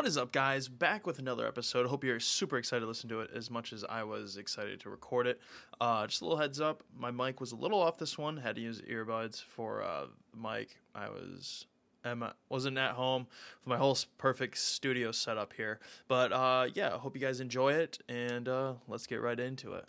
What is up, guys? Back with another episode. Hope you're super excited to listen to it as much as I was excited to record it. Uh, just a little heads up, my mic was a little off this one. Had to use earbuds for uh, the mic. I was Emma wasn't at home with my whole perfect studio setup here. But uh, yeah, hope you guys enjoy it, and uh, let's get right into it.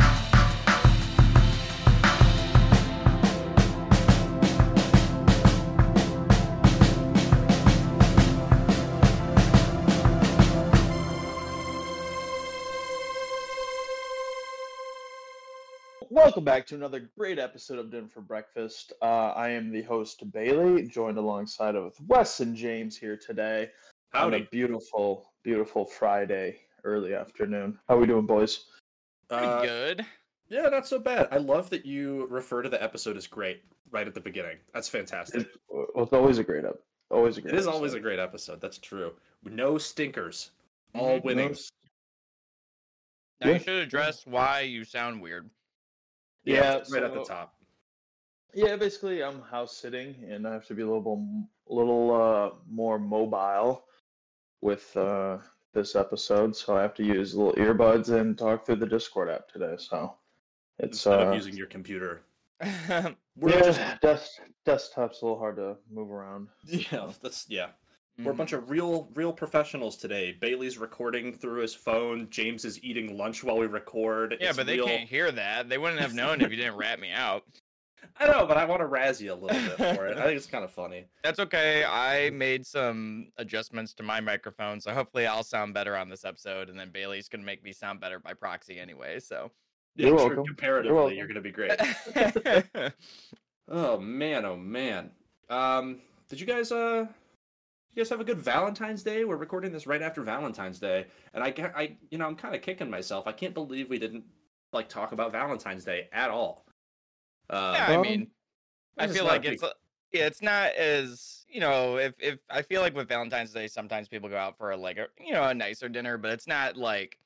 Welcome back to another great episode of Dinner for Breakfast. Uh, I am the host Bailey, joined alongside of Wes and James here today on a Howdy. beautiful, beautiful Friday early afternoon. How are we doing, boys? Pretty Uh, good. yeah, not so bad. I love that you refer to the episode as great right at the beginning. That's fantastic. It, well, it's always a great up. Always a great. It is always a episode. great episode. That's true. No stinkers. All winning. No Now Yeah. you should address why you sound weird. Yeah, it's right at the top. Yeah, basically, I'm house sitting, and I have to be a little, a little uh, more mobile with uh, this episode. So I have to use little earbuds and talk through the Discord app today. So it's Instead uh, of using your computer. yeah, We're yeah, just des- desktop's a little hard to move around. yeah, that's yeah. Mm-hmm. We're a bunch of real real professionals today. Bailey's recording through his phone. James is eating lunch while we record. yeah, It's but they real- can't hear that. They wouldn't have known if you didn't rat me out. I know, but I want to razz you a little bit for it. I think it's kind of funny. That's okay. I made some adjustments to my microphone, so hopefully I'll sound better on this episode, and then Bailey's gonna make me sound better by proxy anyway. So. Yeah, You're sure, welcome. Comparatively, welcome. you're gonna be great. Oh man, oh man. Um, did you guys uh, you guys have a good Valentine's Day? We're recording this right after Valentine's Day, and I, I, you know, I'm kind of kicking myself. I can't believe we didn't like talk about Valentine's Day at all. Uh, yeah, I mean, I feel like big- it's a- yeah, it's not as you know. If if I feel like with Valentine's Day, sometimes people go out for a, like a you know a nicer dinner, but it's not like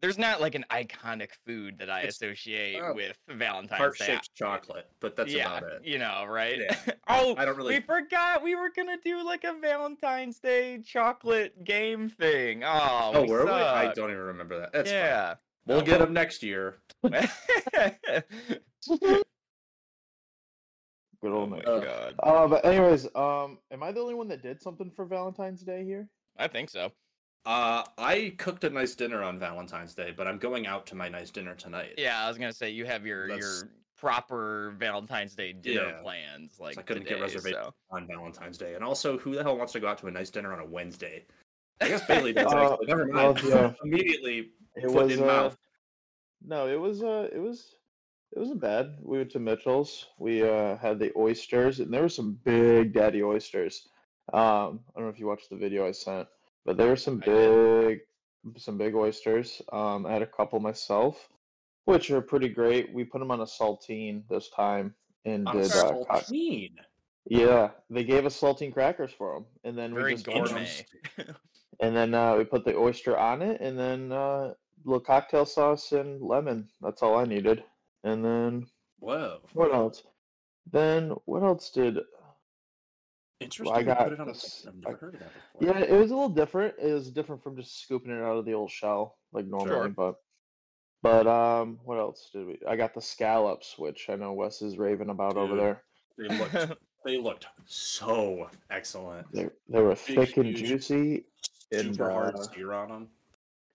there's not like an iconic food that I It's- associate uh, with Valentine's heart Day. shaped chocolate, but that's yeah, about it. you know, right? Yeah. oh, I don't really. we forgot we were gonna do like a Valentine's Day chocolate game thing. Oh, Oh, we were we? I don't even remember that. That's fine. yeah. We'll Oh, get them next year. Good old my Nick. Uh, god. Uh, but anyways, um, am I the only one that did something for Valentine's Day here? I think so. Uh, I cooked a nice dinner on Valentine's Day, but I'm going out to my nice dinner tonight. Yeah, I was gonna say you have your That's- your proper Valentine's Day dinner Yeah. plans like I couldn't get today, reservations. so- on Valentine's Day. And also, who the hell wants to go out to a nice dinner on a Wednesday? I guess Bailey does. Uh, actually. Never well, mind. yeah. Immediately It foot was in uh, mouth. no, it was uh, it was it wasn't bad. We went to Mitchell's. We uh had the oysters, and there were some big daddy oysters. Um, I don't know if you watched the video I sent, but there were some big some big oysters. Um, I had a couple myself, which are pretty great. We put them on a saltine this time and On did uh, co- saltine. yeah, they gave us saltine crackers for them, and then Very we just gourmet. and then uh, we put the oyster on it, and then uh, little cocktail sauce and lemon. That's all I needed. And then Whoa. what else? Then what else did? Interesting. I got put it on a, this- I've never I- heard of that before. Yeah, it was a little different. It was different from just scooping it out of the old shell like normally, Sure. but. But um, what else did we? I got the scallops, which I know Wes is raving about over there. They looked. they looked so excellent. They, they were Big, thick and huge, juicy. And, Super hard uh, sear on them.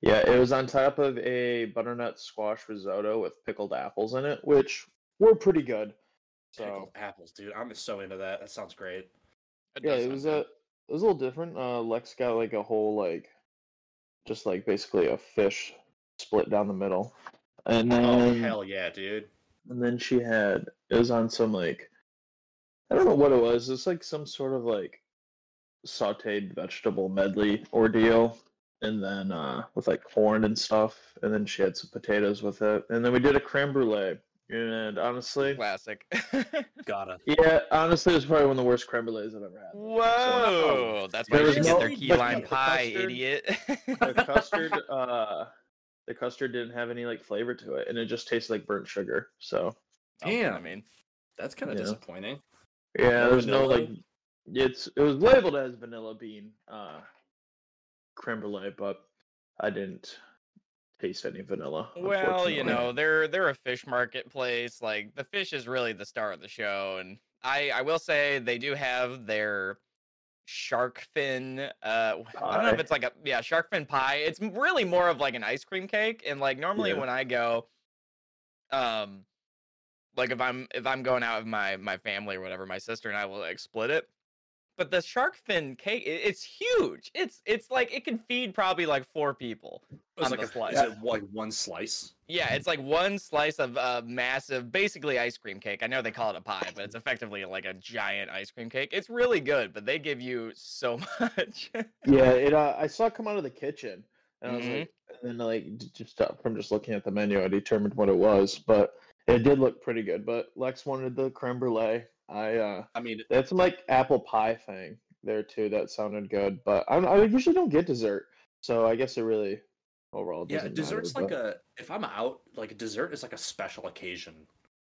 Yeah, it was on top of a butternut squash risotto with pickled apples in it, which were pretty good. So Pickled apples, dude. I'm so into that. That sounds great. Yeah, it was a it was a little different. Uh, Lex got like a whole like, just like basically a fish split down the middle, and then Oh hell yeah, dude. and then she had it was on some like, I don't know what it was. It's like some sort of like sautéed vegetable medley ordeal, and then uh with like corn and stuff, and then she had some potatoes with it, and then we did a creme brulee. And honestly, classic. Gotta. yeah, honestly, it was probably one of the worst creme brulees I've ever had. Whoa, that's why There you was should get their no- key but lime the pie, custard- idiot. The custard, uh, the custard didn't have any like flavor to it, and it just tasted like burnt sugar. So Oh, I mean, That's kind of Yeah. disappointing. yeah, No there's no like, it's it was labeled as vanilla bean, uh, creme brulee, but I didn't taste any vanilla. Well, you know, they're they're a fish marketplace. Like the fish is really the star of the show, and I I will say they do have their shark fin. Uh, I don't know if it's like a yeah shark fin pie. It's really more of like an ice cream cake, and like normally Yeah. when I go, um, like if I'm if I'm going out with my my family or whatever, my sister and I will like split it. But the shark fin cake it's huge. It's it's like it can feed probably like four people. It's on like a slice. Is it like one slice? Yeah, it's like one slice of a massive, basically ice cream cake. I know they call it a pie, but it's effectively like a giant ice cream cake. It's really good, but they give you so much. Yeah, it. Uh, I saw it come out of the kitchen, and I was Mhm. like, and then like just uh, from just looking at the menu, I determined what it was, but it did look pretty good. But Lex wanted the creme brulee. I uh, I mean, that's some like apple pie thing there too that sounded good, but I, I usually don't get dessert, so I guess it really overall yeah, dessert's matter, like but- a if I'm out, like a dessert is like a special occasion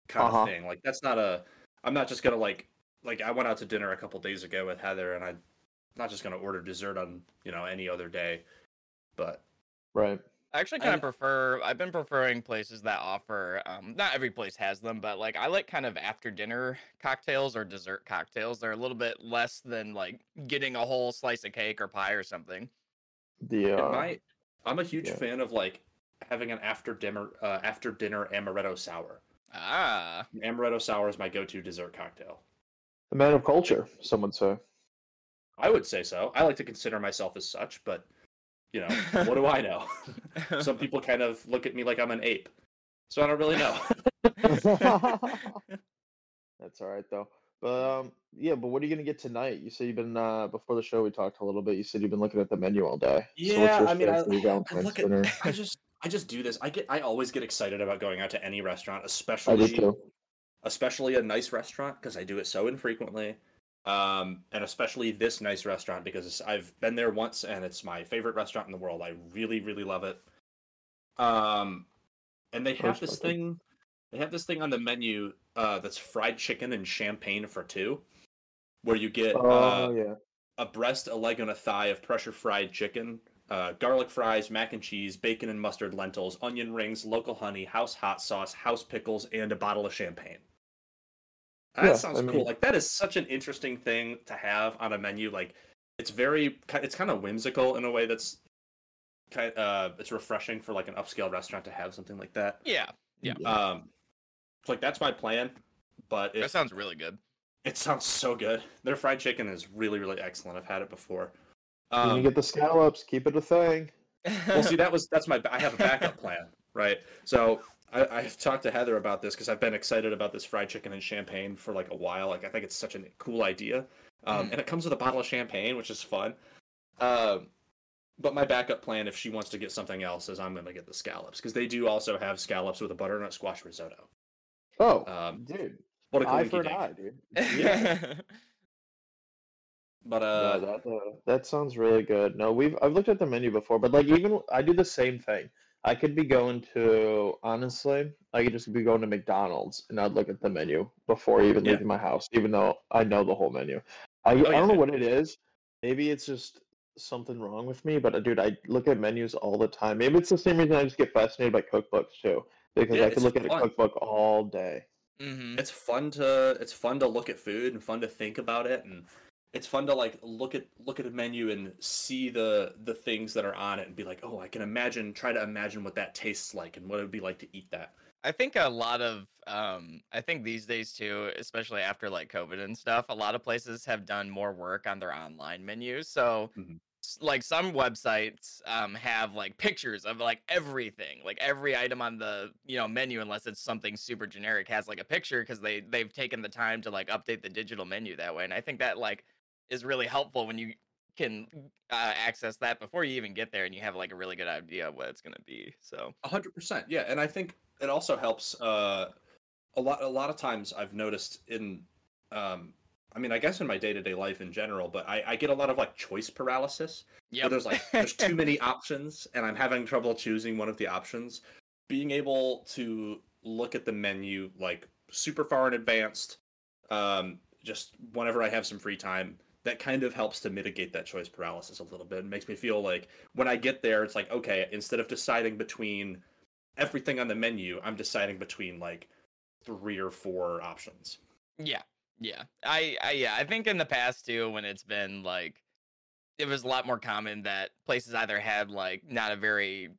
kind Uh-huh. of thing. Like that's not a. I'm not just gonna like like I went out to dinner a couple days ago with Heather, and I'm not just gonna order dessert on you know any other day, but right. I actually kind of prefer. I've been preferring places that offer. Um, not every place has them, but like I like kind of after dinner cocktails or dessert cocktails. They're a little bit less than like getting a whole slice of cake or pie or something. The uh, my I'm a huge yeah. fan of like having an after dinner uh, after dinner amaretto sour. Ah, Amaretto sour is my go-to dessert cocktail. the man of culture, some would say. I would say so. I like to consider myself as such, but you know, what do I know? Some people kind of look at me like I'm an ape, so I don't really know. That's all right though. But um, yeah. But what are you gonna get tonight? You said you've been uh before the show. We talked a little bit. You said you've been looking at the menu all day. Yeah, your I mean, I, I Valentine's look dinner? at, I just, I just do this. I get, I always get excited about going out to any restaurant, especially, especially a nice restaurant because I do it so infrequently. Um, and especially this nice restaurant because I've been there once and it's my favorite restaurant in the world. I really, really love it. Um, and they have this thing, they have this thing on the menu uh, that's fried chicken and champagne for two, where you get Oh uh, yeah. a breast, a leg, and a thigh of pressure fried chicken, uh, garlic fries, mac and cheese, bacon and mustard lentils, onion rings, local honey, house hot sauce, house pickles, and a bottle of champagne. That Yeah, sounds I cool. Like that is such an interesting thing to have on a menu. Like it's very, it's kind of whimsical in a way that's kind, uh, it's refreshing for like an upscale restaurant to have something like that. yeah, yeah. Um, so, like that's my plan. But That sounds really good. it sounds so good. Their fried chicken is really, really excellent. I've had it before. When Um, you get the scallops, keep it a thing. well, see, that was that's my I have a backup plan, right? So I, I've talked to Heather about this because I've been excited about this fried chicken and champagne for like a while. Like I think it's such a cool idea, um, Mhm. and it comes with a bottle of champagne, which is fun. Um, but my backup plan, if she wants to get something else, is I'm going to get the scallops because they do also have scallops with a butternut squash risotto. Oh, Um, dude. what a Eye cool for an eye, dude. Yeah. But No, uh, that uh, that sounds really good. No, we've I've looked at the menu before, but like even I do the same thing. I could be going to honestly, I could just be going to McDonald's and I'd look at the menu before even Yeah. leaving my house, even though I know the whole menu. I I yeah. don't know what it is. Maybe it's just something wrong with me, but uh, dude, I look at menus all the time. Maybe it's the same reason I just get fascinated by cookbooks too, because Yeah, I could it's look at a cookbook all day. hmm it's fun to it's fun to look at food and fun to think about it and it's fun to like look at look at a menu and see the the things that are on it and be like oh i can imagine try to imagine what that tastes like and what it would be like to eat that I think a lot of um I think these days too, especially after like COVID and stuff, a lot of places have done more work on their online menus. So Mhm. like some websites um have like pictures of like everything, like every item on the, you know, menu unless it's something super generic has like a picture because they they've taken the time to like update the digital menu that way. And I think that like is really helpful when you can uh, access that before you even get there and you have like a really good idea of what it's going to be. So, 100% yeah and i think it also helps uh a lot a lot of times i've noticed in um i mean i guess in my day-to-day life in general but i i get a lot of like choice paralysis yeah, there's like there's too many options and i'm having trouble choosing one of the options being able to look at the menu like super far in advance um just whenever i have some free time that kind of helps to mitigate that choice paralysis a little bit. It makes me feel like when I get there, it's like, okay, instead of deciding between everything on the menu, I'm deciding between like three or four options. Yeah, yeah. I, I yeah, I think in the past too, when it's been like, it was a lot more common that places either had like not a very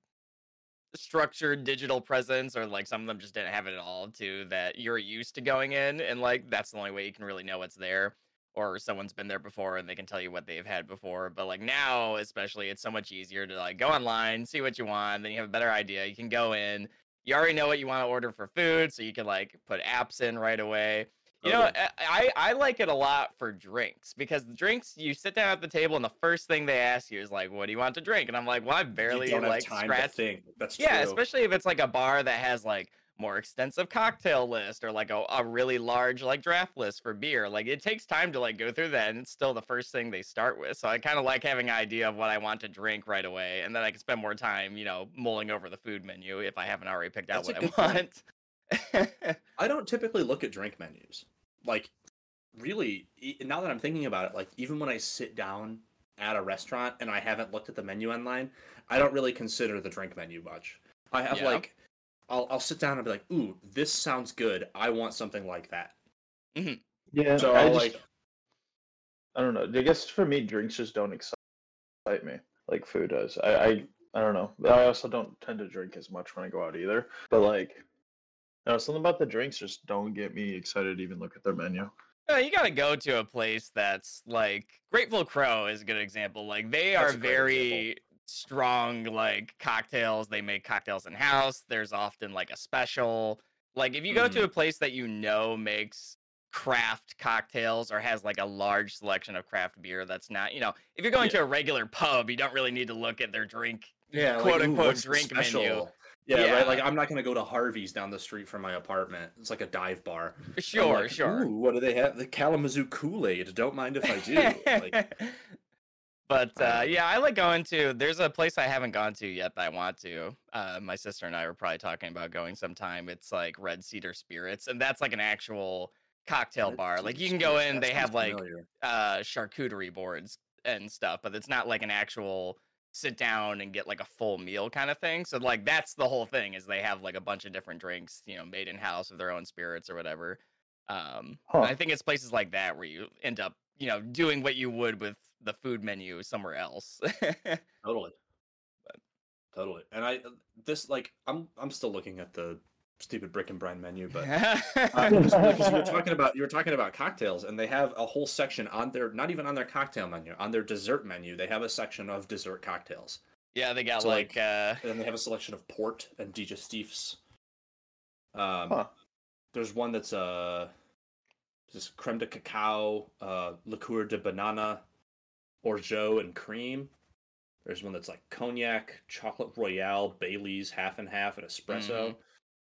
structured digital presence or like some of them just didn't have it at all too that you're used to going in and like that's the only way you can really know what's there or someone's been there before and they can tell you what they've had before but like now especially it's so much easier to like go online see what you want then you have a better idea you can go in you already know what you want to order for food so you can like put apps in right away you know, oh, I, I I like it a lot for drinks because the drinks you sit down at the table and the first thing they ask you is like, "What do you want to drink?" And I'm like, "Well, I barely like have time scratched to think. That's yeah, true. especially if it's like a bar that has like more extensive cocktail list or like a, a really large like draft list for beer. Like it takes time to like go through that and it's still the first thing they start with. So I kind of like having an idea of what I want to drink right away and then I can spend more time, you know, mulling over the food menu if I haven't already picked out That's what I want. I don't typically look at drink menus. Like, really, now that I'm thinking about it, like, even when I sit down at a restaurant and I haven't looked at the menu online, I don't really consider the drink menu much. I have, Yeah. like, I'll, I'll sit down and be like, ooh, this sounds good. I want something like that. Yeah, So I I'll, just, like, I don't know. I guess for me, drinks just don't excite me like food does. I, I, I don't know. I also don't tend to drink as much when I go out either. But like, I don't know, something about the drinks just don't get me excited to even look at their menu. Uh, you gotta go to a place that's like Grateful Crow is a good example. Like they That's are a great very strong like cocktails. They make cocktails in house. There's often like a special. Like if you go to Mhm. a place that you know makes craft cocktails or has like a large selection of craft beer that's not, you know, if you're going Yeah. to a regular pub, you don't really need to look at their drink. yeah, quote, ooh, unquote, drink menu. special? Yeah, Yeah. right. Like, I'm not going to go to Harvey's down the street from my apartment. It's like a dive bar. Sure, like, sure. Ooh, what do they have? The Kalamazoo Kool Aid. Don't mind if I do. like, but uh, yeah, I like going to. There's a place I haven't gone to yet that I want to. Uh, my sister and I were probably talking about going sometime. It's like Red Cedar Spirits, and that's like an actual cocktail Red bar. Like you can go in, they have like familiar. uh, charcuterie boards and stuff, but it's not like an actual sit down and get like a full meal kind of thing. So like that's the whole thing is they have like a bunch of different drinks, you know, made in house with their own spirits or whatever. Um, Huh. I think it's places like that where you end up, you know, doing what you would with the food menu somewhere else. Totally. Totally. And I uh, this like I'm I'm still looking at the stupid brick and brine menu, but uh, because you were talking about you were talking about cocktails, and they have a whole section on their not even on their cocktail menu on their dessert menu. They have a section of dessert cocktails, yeah, they got So, like, like, uh, and then they have a selection of port and digestifs. Um, Huh. there's one that's uh, this creme de cacao, uh, liqueur de banana, orgeat and cream. There's one that's like cognac, chocolate royale, Bailey's, half and half, and espresso. Mm-hmm.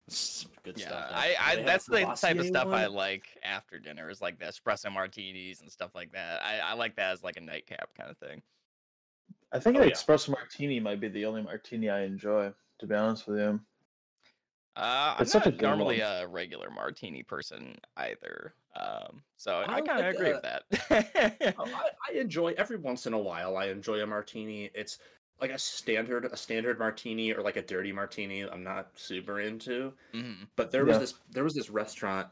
Some Good yeah, stuff. I, I that's the type of Courvoisier stuff I like after dinner is like the espresso martinis and stuff like that. I, I like that as like a nightcap kind of thing. I think Oh, an yeah. espresso martini might be the only martini I enjoy. To be honest with you, Uh, I'm It's such a not normally one. a regular martini person either. Um, so I, I kind of like, agree uh, with that. Oh, I, I enjoy every once in a while. I enjoy a martini. It's like a standard, a standard martini or like a dirty martini. I'm not super into. Mhm. But there was this, there was this restaurant.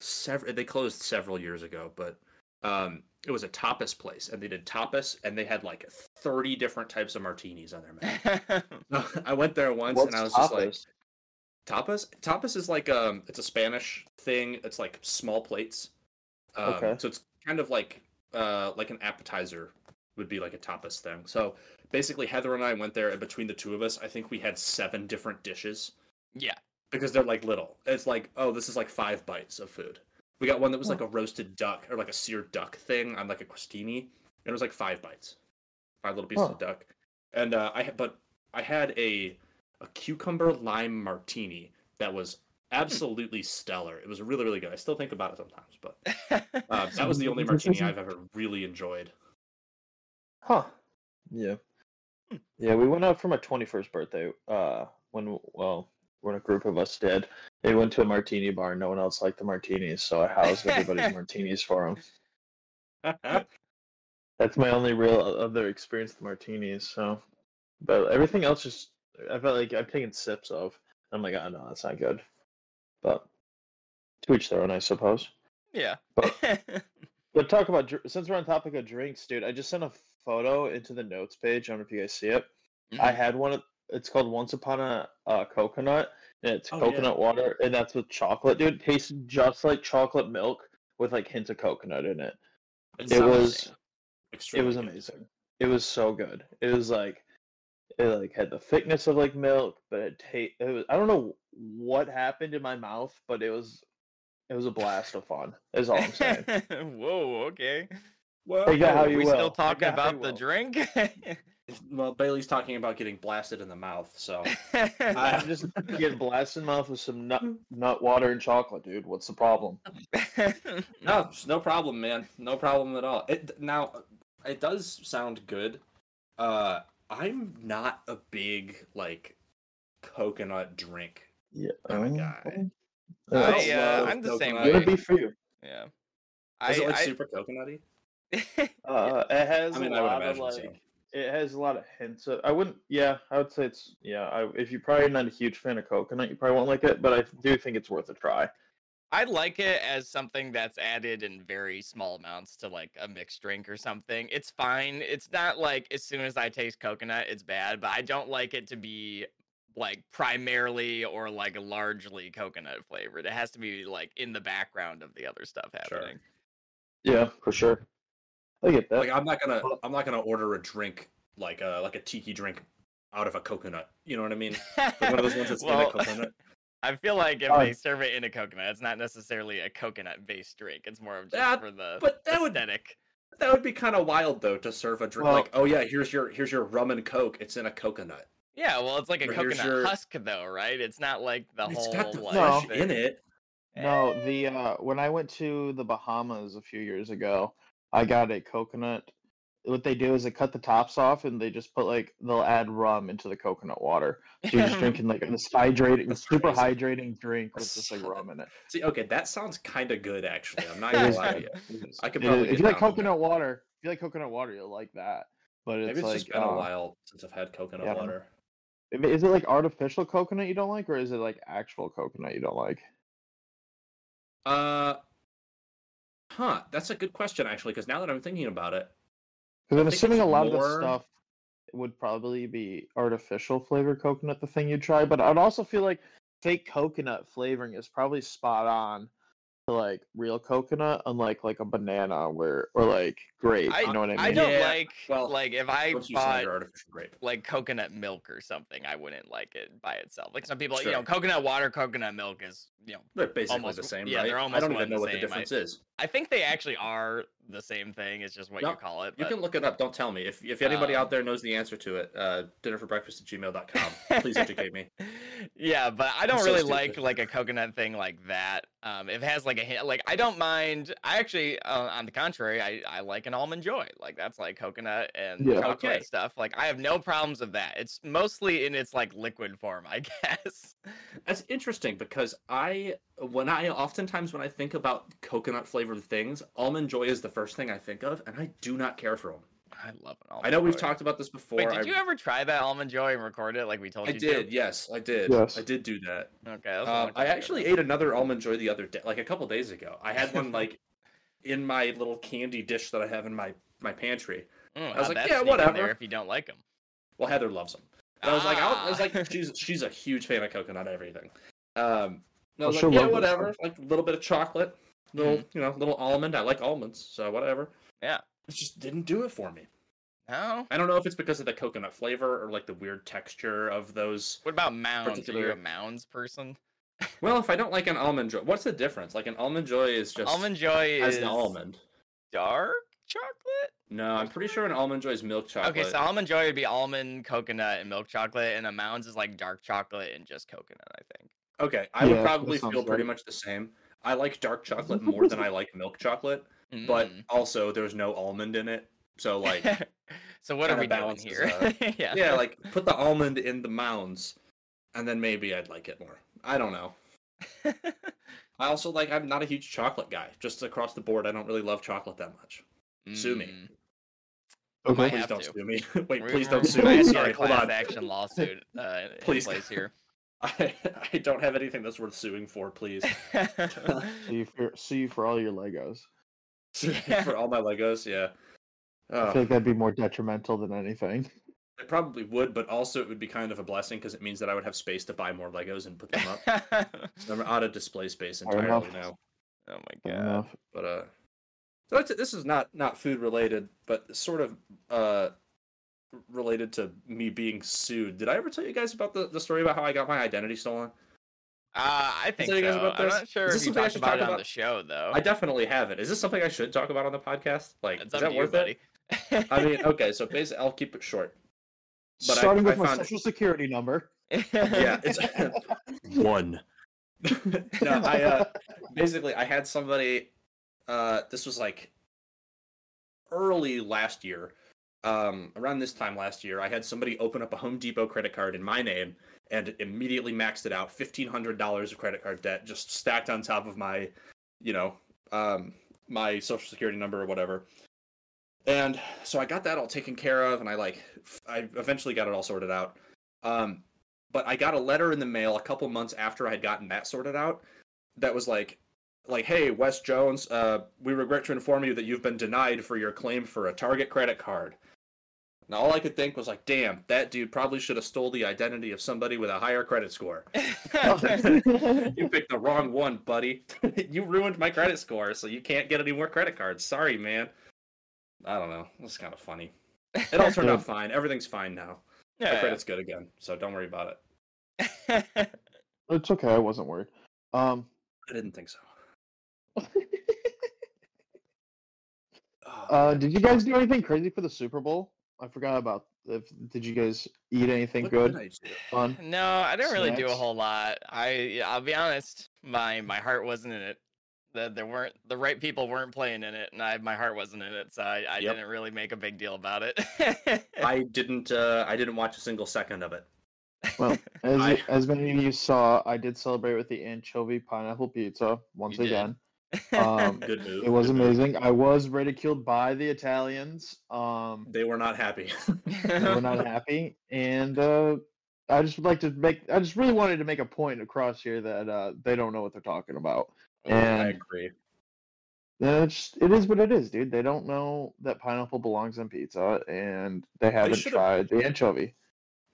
Several they closed several years ago, but um, it was a tapas place, and they did tapas, and they had like 30 different types of martinis on their menu. I went there once, what's and I was just like, tapas? Tapas? Tapas is like um it's a Spanish thing. It's like small plates. Um, Okay. So it's kind of like uh like an appetizer would be like a tapas thing. So basically Heather and I went there and between the two of us, I think we had seven different dishes yeah. because they're like little. It's like, oh, this is like five bites of food. We got one that was like a roasted duck or like a seared duck thing on like a crostini. And it was like five bites. Five little pieces Huh. of duck. And uh I but I had a a cucumber lime martini that was absolutely stellar. It was really, really good. I still think about it sometimes, but uh, that was the only martini I've ever really enjoyed. Huh. Yeah. Hmm. Yeah, we went out for my 21st birthday. Uh, when well, when a group of us did, they went to a martini bar. No one else liked the martinis, so I housed everybody's martinis for them. That's my only real other experience with martinis. So, but everything else just I felt like I've taken sips of. I'm like, oh no, that's not good. But to each their own, I suppose. Yeah. But- But talk about since we're on topic of drinks, dude. I just sent a photo into the notes page. I don't know if you guys see it. I Mhm. had one. of- It's called Once Upon a uh, Coconut, and it's Oh, yeah. coconut water, and that's with chocolate, dude. It Tastes just like chocolate milk with like hints of coconut in it. It sounds was it was amazing. It was so good. It was like it like had the thickness of like milk, but it ta- it was I don't know what happened in my mouth, but it was it was a blast of fun. Is all I'm saying. Whoa, okay. Well, Take that how Are you we will. still talking that about the will. drink? well, Bailey's talking about getting blasted in the mouth, so I'm just getting blasted in the mouth with some nut nut water and chocolate, dude. What's the problem? no, it's no problem, man. No problem at all. It now, it does sound good. Uh, I'm not a big like coconut drink. Yeah, I'm um, guy. I, I uh, I'm the same coconut. It way. would be for you. yeah. Is I, it like I- super coconutty? Uh, it has I mean, a I would lot of imagine like. so. It has a lot of hints. Of, I wouldn't. Yeah, I would say it's. Yeah, I, if you're probably not a huge fan of coconut, you probably won't like it. But I do think it's worth a try. I like it as something that's added in very small amounts to like a mixed drink or something. It's fine. It's not like as soon as I taste coconut, it's bad, but I don't like it to be like primarily or like largely coconut flavored. It has to be like in the background of the other stuff Sure. happening. Yeah, for sure. I get that. Like I'm not gonna, I'm not gonna order a drink like a like a tiki drink out of a coconut. You know what I mean? Like one of those ones that's in a coconut. I feel like if Uh, they serve it in a coconut, it's not necessarily a coconut based drink. It's more of just Yeah, for the but that would- That would be kind of wild though to serve a drink Well- like, oh yeah, here's your here's your rum and coke. It's in a coconut. Yeah, well, it's like a Or coconut your- husk, though, right? It's not like the It's whole got the flesh in it. No, the uh when I went to the Bahamas a few years ago, I got a coconut. What they do is they cut the tops off and they just put like they'll add rum into the coconut water. So you're just drinking like this hydrating, That's super crazy. hydrating drink with just like rum in it. See, okay, that sounds kind of good actually. I'm not gonna lie to you. I could probably if you like down with that. coconut water, if you like coconut water, you'll like that. But it's Maybe it's like just been uh, a while since I've had coconut yeah, I don't know. water. Is it like artificial coconut you don't like, or is it like actual coconut you don't like? Uh, huh. That's a good question actually, because now that I'm thinking about it, Because I'm assuming a lot of more- the stuff would probably be artificial flavored coconut, the thing you'd try. But I'd also feel like fake coconut flavoring is probably spot on to like real coconut, unlike like a banana where or like grape. I, you know what I mean? I don't Yeah, like well, like if I bought artificial grape. like coconut milk or something, I wouldn't like it by itself. Like some people, you know, coconut water, coconut milk is you know. They're basically almost- the same, yeah, right? they're almost. I don't even know the what the same. I- difference is. I think they actually are the same thing. It's just what No, you call it. You can look it up. Don't tell me. If if anybody Um, out there knows the answer to it, uh, dinnerforbreakfast at gmail.com. Please educate me. yeah, but I don't so really stupid. like like a coconut thing like that. Um, if it has like a hint, like I don't mind. I actually, uh, on the contrary, I I like an almond joy. Like that's like coconut and Yeah. chocolate Okay. stuff. Like I have no problems with that. It's mostly in its like liquid form, I guess. That's interesting because I, when I oftentimes when I think about coconut flavored things, almond joy is the first thing I think of, and I do not care for them. I love an almond. I know we've talked about this before. Wait, did I, you ever try that almond joy and record it like we told I you I did. to? Yes, I did. Yes. I did do that. Okay. that Um, I actually ate another almond joy the other day, like a couple days ago. I had one like in my little candy dish that I have in my my pantry. Mm, I was like, yeah, sneak in there whatever. If you don't like them. Well, Heather loves them. And I was like, I was Ah. like, she's she's a huge fan of coconut everything. Um, and I was she'll like, yeah, love this whatever. Like a little bit of chocolate, little you know, little almond. I like almonds, so whatever. Yeah. It just didn't do it for me. No. I don't know if it's because of the coconut flavor or like the weird texture of those. What about mounds? Are you Particular- a mounds person? Well, if I don't like an almond joy, what's the difference? Like an almond joy is just almond joy as is an almond. dark chocolate. No, I'm pretty sure an almond joy is milk chocolate. Okay, so almond joy would be almond, coconut, and milk chocolate, and a mounds is like dark chocolate and just coconut. I think. Okay, I Yeah, would probably sounds feel pretty much the same. I like dark chocolate more than I like milk chocolate, but Mm. also there's no almond in it. So like so what are we doing here? yeah. yeah, like put the almond in the mounds and then maybe I'd like it more. I don't know. I also like I'm not a huge chocolate guy. Just across the board, I don't really love chocolate that much. Sue me. We might Please have don't to. sue me. Wait, We- please don't sue me. have to get Sorry, a hold on. action lawsuit uh, in Please. place here. I, I don't have anything that's worth suing for, please. See you for see you for all your Legos. for all my Legos, yeah. I Oh, feel like that'd be more detrimental than anything. it probably would, but also it would be kind of a blessing because it means that I would have space to buy more Legos and put them up. So I'm out of display space entirely now. oh my god. But uh, so that's, this is not not food related, but sort of uh related to me being sued. Did I ever tell you guys about the, the story about how I got my identity stolen? Uh, I think tell so. I'm not sure Is if this you something I talked should about talk it on the show though. I definitely haven't. Is this something I should talk about on the podcast? Like, it's is that to you, worth buddy. it? I mean, okay, so basically, I'll keep it short. But Starting I with my found- social security number. Yeah, it's one. no, I uh, basically I had somebody. Uh, this was like early last year. Um, around this time last year, I had somebody open up a Home Depot credit card in my name and immediately maxed it out. Fifteen hundred dollars of credit card debt just stacked on top of my, you know, um, my social security number or whatever. And so I got that all taken care of, and I like, I eventually got it all sorted out. Um, but I got a letter in the mail a couple months after I had gotten that sorted out that was like like hey Wes Jones uh we regret to inform you that you've been denied for your claim for a Target credit card. Now all I could think was like damn that dude probably should have stole the identity of somebody with a higher credit score. you picked the wrong one, buddy. you ruined my credit score so you can't get any more credit cards. Sorry, man. I don't know. It's kind of funny. It all turned out fine. Everything's fine now. My yeah. credit's good again, so don't worry about it. It's okay. I wasn't worried. Um, I didn't think so. Oh, uh, did you guys do anything crazy for the Super Bowl? I forgot about. If did you guys eat anything What good? did I do? Fun. no, I didn't really do a whole lot. I I'll be honest, my my heart wasn't in it. The, there weren't the right people weren't playing in it, and I my heart wasn't in it, so I, I Yep. didn't really make a big deal about it. I didn't. Uh, I didn't watch a single second of it. Well, as I- as many of you saw, I did celebrate with the anchovy pineapple pizza once You did. again. Um, Good move. it was good move. amazing. I was ridiculed by the Italians. Um, They were not happy. they were not happy, and uh, I just would like to make. I just really wanted to make a point across here that uh, they don't know what they're talking about. I And agree. uh, it's, it is what it is, dude. They don't know that pineapple belongs on pizza, and they haven't should've- tried the anchovy.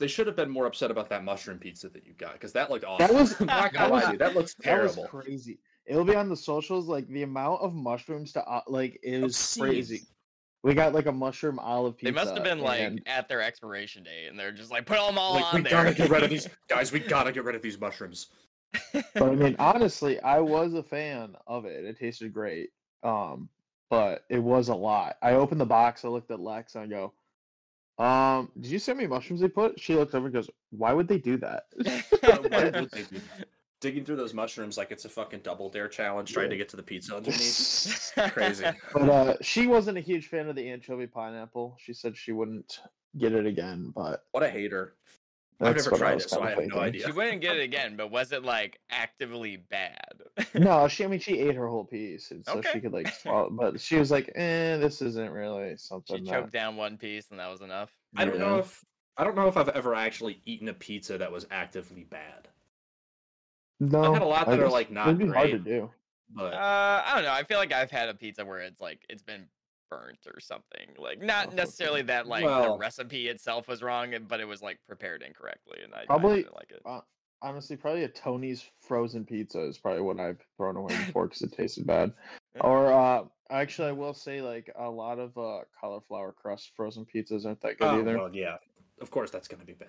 They should have been more upset about that mushroom pizza that you got because that looked awesome. That was not gonna that lie was- to you. That looks That was terrible. crazy. It'll be on the socials. Like the amount of mushrooms to uh, like it was Obscene. crazy. We got like a mushroom olive pizza. They must have been like and- at their expiration date, and they're just like, put them all Like, we on there. gotta get rid of these guys. We gotta get rid of these mushrooms. but I mean, honestly, I was a fan of it. It tasted great. Um, but it was a lot. I opened the box. I looked at Lex and I go, "Um, did you see how many mushrooms they put?" She looks over and goes, "Why would they do that?" Why would they do that? Digging through those mushrooms like it's a fucking double dare challenge, trying to get to the pizza underneath. Crazy. but uh, she wasn't a huge fan of the anchovy pineapple. She said she wouldn't get it again. But What a hater. I've never tried it, so I have no idea. she wouldn't get it again, but was it like actively bad? No, she. I mean, she ate her whole piece, and so Okay. she could like. Swallow, but she was like, "Eh, this isn't really She something." that- choked down one piece, and that was enough. I don't know if I don't know if I've ever actually eaten a pizza that was actively bad. No, I've had a lot that are, like, not It'd be hard to do. But Uh, I don't know. I feel like I've had a pizza where it's like it's been burnt or something. Like not Oh, necessarily that like Well- the recipe itself was wrong, but it was like prepared incorrectly, and I I Probably- didn't like it. Uh, honestly, probably a Tony's frozen pizza is probably what I've thrown away before because it tasted bad. Or uh, actually, I will say like a lot of uh, cauliflower crust frozen pizzas aren't that good oh, either. well, yeah, of course that's gonna be bad.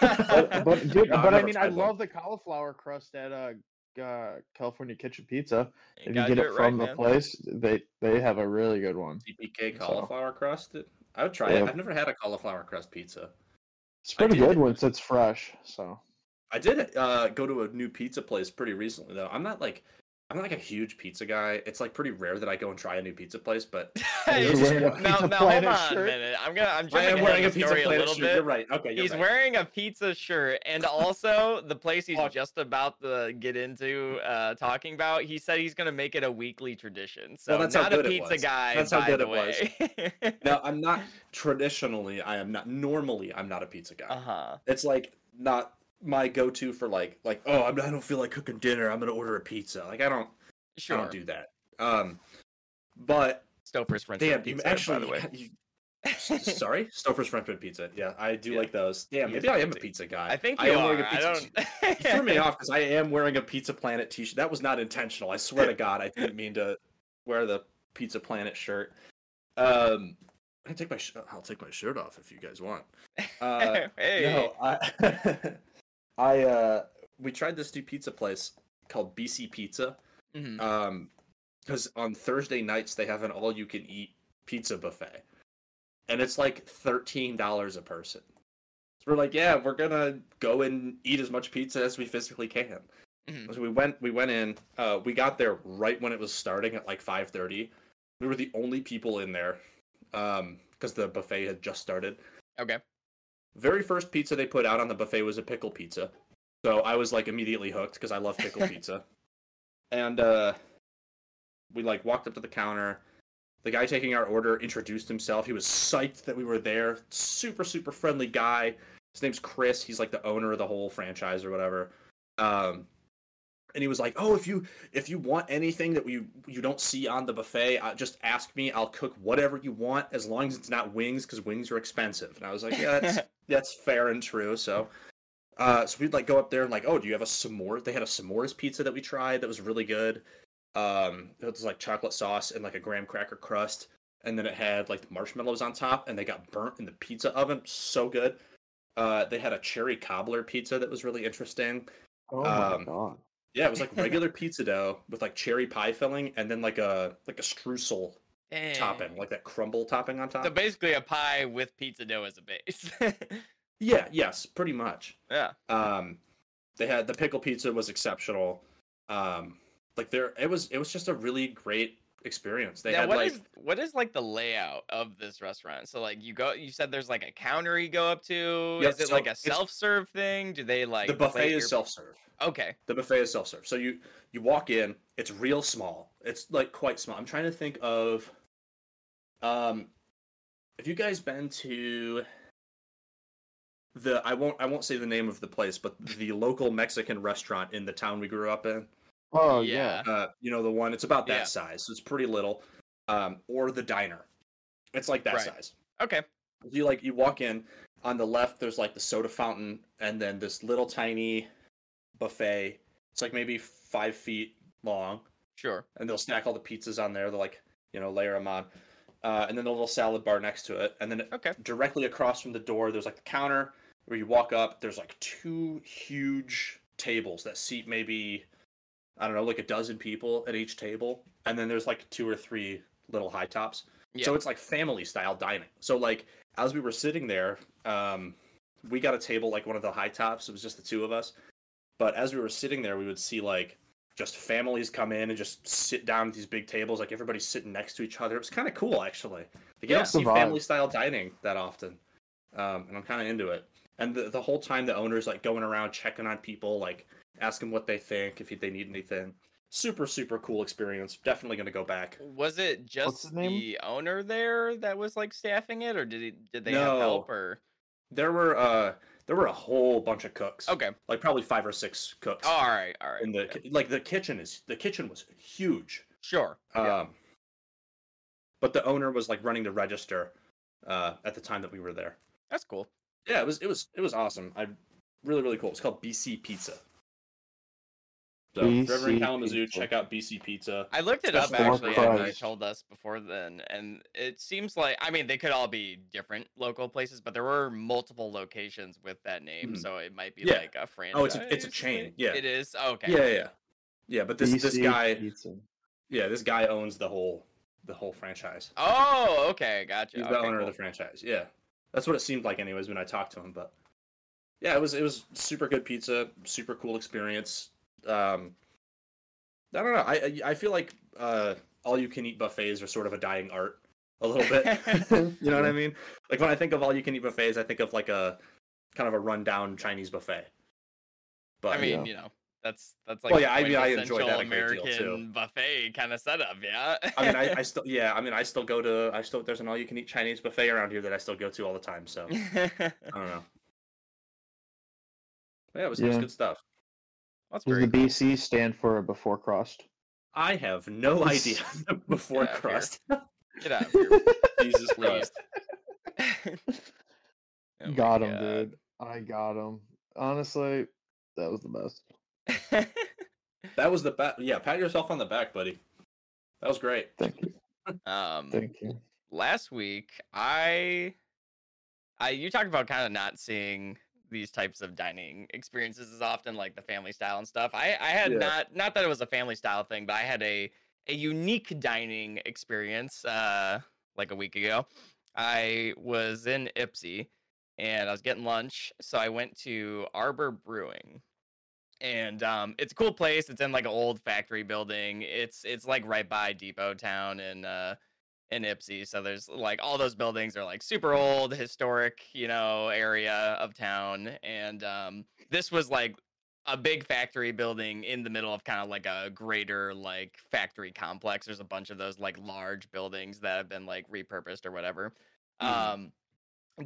But, but dude, I've but I mean, I tried one. love the cauliflower crust at uh, uh California Kitchen Pizza. You If you get do it right, from the man. place, they they have a really good one. CPK So- cauliflower crust. I would try it. I've never had a cauliflower crust pizza. It's pretty good once it's fresh. So I did uh, go to a new pizza place pretty recently though. I'm not like I'm not like a huge pizza guy. It's like pretty rare that I go and try a new pizza place, but You're just wearing a one. now, Pizza now hold Planet on a minute. I'm gonna. I'm I am wearing a pizza a little shirt. bit. You're right. Okay, you're he's right. wearing a pizza shirt, and also the place he's just about to get into uh, talking about. He said he's gonna make it a weekly tradition. So that's how not a good it pizza was. guy, That's how by good the it was. way. No, I'm not traditionally. I am not normally. I'm not a pizza guy. uh huh. It's like not my go-to for like like oh I'm, I don't feel like cooking dinner. I'm gonna order a pizza. Like I don't Sure. I don't do that. Um, but Stouffer's French damn, pizza, actually by the way. you- Sorry, Stouffer's French bread pizza. Yeah, I do Yeah. like those. Damn, He maybe I am a pizza guy. I think I am are. wearing a I pizza don't. You threw me off because I am wearing a Pizza Planet T-shirt. That was not intentional. I swear to God, I didn't mean to wear the Pizza Planet shirt. Um, I can take my sh- I'll take my shirt off if you guys want. Uh, hey. No, I, I uh, we tried this new pizza place called BC Pizza. Mhm. Um, because on Thursday nights they have an all-you-can-eat pizza buffet, and it's like thirteen dollars a person. So we're like, yeah, we're gonna go and eat as much pizza as we physically can. Mhm. So we went, we went in. Uh, we got there right when it was starting at like five thirty. We were the only people in there, um, because the buffet had just started. Okay. Very first pizza they put out on the buffet was a pickle pizza. So I was like immediately hooked because I love pickle pizza. And uh we like walked up to the counter. The guy taking our order introduced himself. He was psyched that we were there. Super super friendly guy. His name's Chris. He's like the owner of the whole franchise or whatever. Um and he was like, "Oh, if you if you want anything that we you don't see on the buffet, uh, just ask me. I'll cook whatever you want as long as it's not wings because wings are expensive." And I was like, "Yeah, that's that's fair and true." So, uh, so we'd like go up there and like, "Oh, do you have a s'more?" They had a s'mores pizza that we tried that was really good. Um, it was like chocolate sauce and like a graham cracker crust, and then it had like marshmallows on top, and they got burnt in the pizza oven. So good. Uh, they had a cherry cobbler pizza that was really interesting. Oh my Um, god. Yeah, it was like regular pizza dough with like cherry pie filling and then like a like a streusel Dang. topping, like that crumble topping on top. So basically, a pie with pizza dough as a base. yeah, yes, pretty much. yeah. Um, they had the pickle pizza was exceptional. Um, like there, it was it was just a really great experience. They now, had what like is- what is like the layout of this restaurant? So like you go, you said there's like a counter you go up to. Yep, is it so like a self-serve thing? Do they like the buffet is your- self serve. Okay. The buffet is self serve. So you you walk in, it's real small. It's like quite small. I'm trying to think of um have you guys been to the I won't I won't say the name of the place, but the local Mexican restaurant in the town we grew up in. Oh yeah. Uh you know the one it's about that Yeah. size. So it's pretty little. Um or the diner. It's like that Right. size. Okay. You like you walk in on the left there's like the soda fountain and then this little tiny buffet. It's like maybe five feet long, Sure. and they'll stack all the pizzas on there. They'll like you know layer them on, uh, and then the little salad bar next to it, and then Okay. directly across from the door there's like the counter where you walk up. There's like two huge tables that seat maybe I don't know like a dozen people at each table, and then there's like two or three little high tops. So it's like family style dining. So like as we were sitting there, um, we got a table like one of the high tops. It was just the two of us. But as we were sitting there, we would see like just families come in and just sit down at these big tables, like everybody's sitting next to each other. It was kind of cool actually. Like, you Yeah. don't see It's a vibe. family style dining that often, um, and I'm kind of into it. And the, the whole time, the owner's like going around checking on people, like asking what they think, if they need anything. Super super cool experience. Definitely gonna go back. Was it just his name? the owner there that was like staffing it, or did he, did they have help? Or There were uh there were a whole bunch of cooks. okay. like probably five or six cooks. Oh, all right. All right. in the okay. like the kitchen is the kitchen was huge. Sure. yeah. Um, but the owner was like running the register uh, at the time that we were there. That's cool. Yeah, it was it was it was awesome. I really really cool. It's called BC Pizza. So if you're in Kalamazoo, Pizza. check out BC Pizza. I looked it up actually Four after you told us before then, and it seems like I mean they could all be different local places, but there were multiple locations with that name, Mhm. so it might be Yeah. like a franchise. Oh, it's a- it's a chain, yeah. it is. Oh, okay. Yeah, yeah, yeah. Yeah, but this this guy, Pizza. yeah, this guy owns the whole the whole franchise. Oh, okay, gotcha. He's okay, the owner cool. of the franchise. Yeah, that's what it seemed like, anyways, when I talked to him. But yeah, it was it was super good pizza, super cool experience. Um, I don't know. I I- I feel like uh, all you can eat buffets are sort of a dying art a little bit. you know what I mean? Like when I think of all you can eat buffets, I think of like a kind of a rundown Chinese buffet. But I mean, Yeah. you know, that's that's like Well, yeah, I mean, I enjoy quintessential that a great deal, too. American buffet kind of setup. Yeah. I mean, I, I still yeah. I mean, I still go to I still there's an all you can eat Chinese buffet around here that I still go to all the time. So I don't know. Yeah, it was, it was good stuff. That's Does very the cool. BC stand for before crust? I have no idea before Get out of here. Get out of here, Jesus. Christ. Oh got him, God. dude. I got him. Honestly, that was the best. That was the bat. Yeah, pat yourself on the back, buddy. That was great. Thank you. um, Thank you. last week I I you talked about kind of not seeing these types of dining experiences is often like the family style and stuff. I I had Yeah. not not that it was a family style thing, but I had a a unique dining experience uh like a week ago. I was in Ypsi and I was getting lunch, so I went to Arbor Brewing. And um, it's a cool place. It's in like an old factory building. It's it's like right by Depot Town and uh, in Ypsi. So there's like all those buildings are like super old, historic, you know, area of town. And um, this was like a big factory building in the middle of kind of like a greater like factory complex. There's a bunch of those like large buildings that have been like repurposed or whatever. Mhm. Um,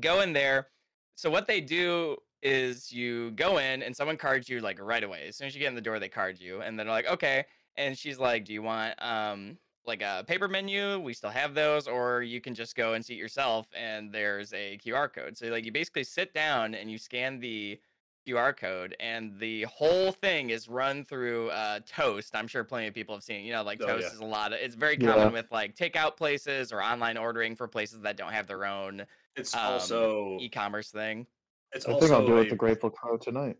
go in there. So what they do is you go in and someone cards you like right away. As soon as you get in the door, they card you, and then they're like, okay. And she's like, do you want um like a paper menu? We still have those, or you can just go and seat yourself, and there's a QR code. So like you basically sit down and you scan the QR code, and the whole thing is run through uh, Toast. I'm sure plenty of people have seen. You know, like Oh, Toast yeah. is a lot of. It's very Yeah. common with like takeout places or online ordering for places that don't have their own It's Um, also e-commerce thing. it's I also think I'll do a- it the Grateful Crow tonight.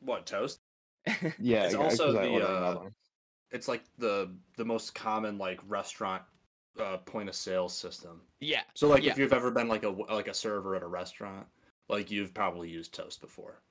what toast. Yeah, It's also the, uh, another. It's like the the most common like restaurant uh, point of sale system. yeah, So like Yeah. if you've ever been like a like a server at a restaurant, like you've probably used Toast before.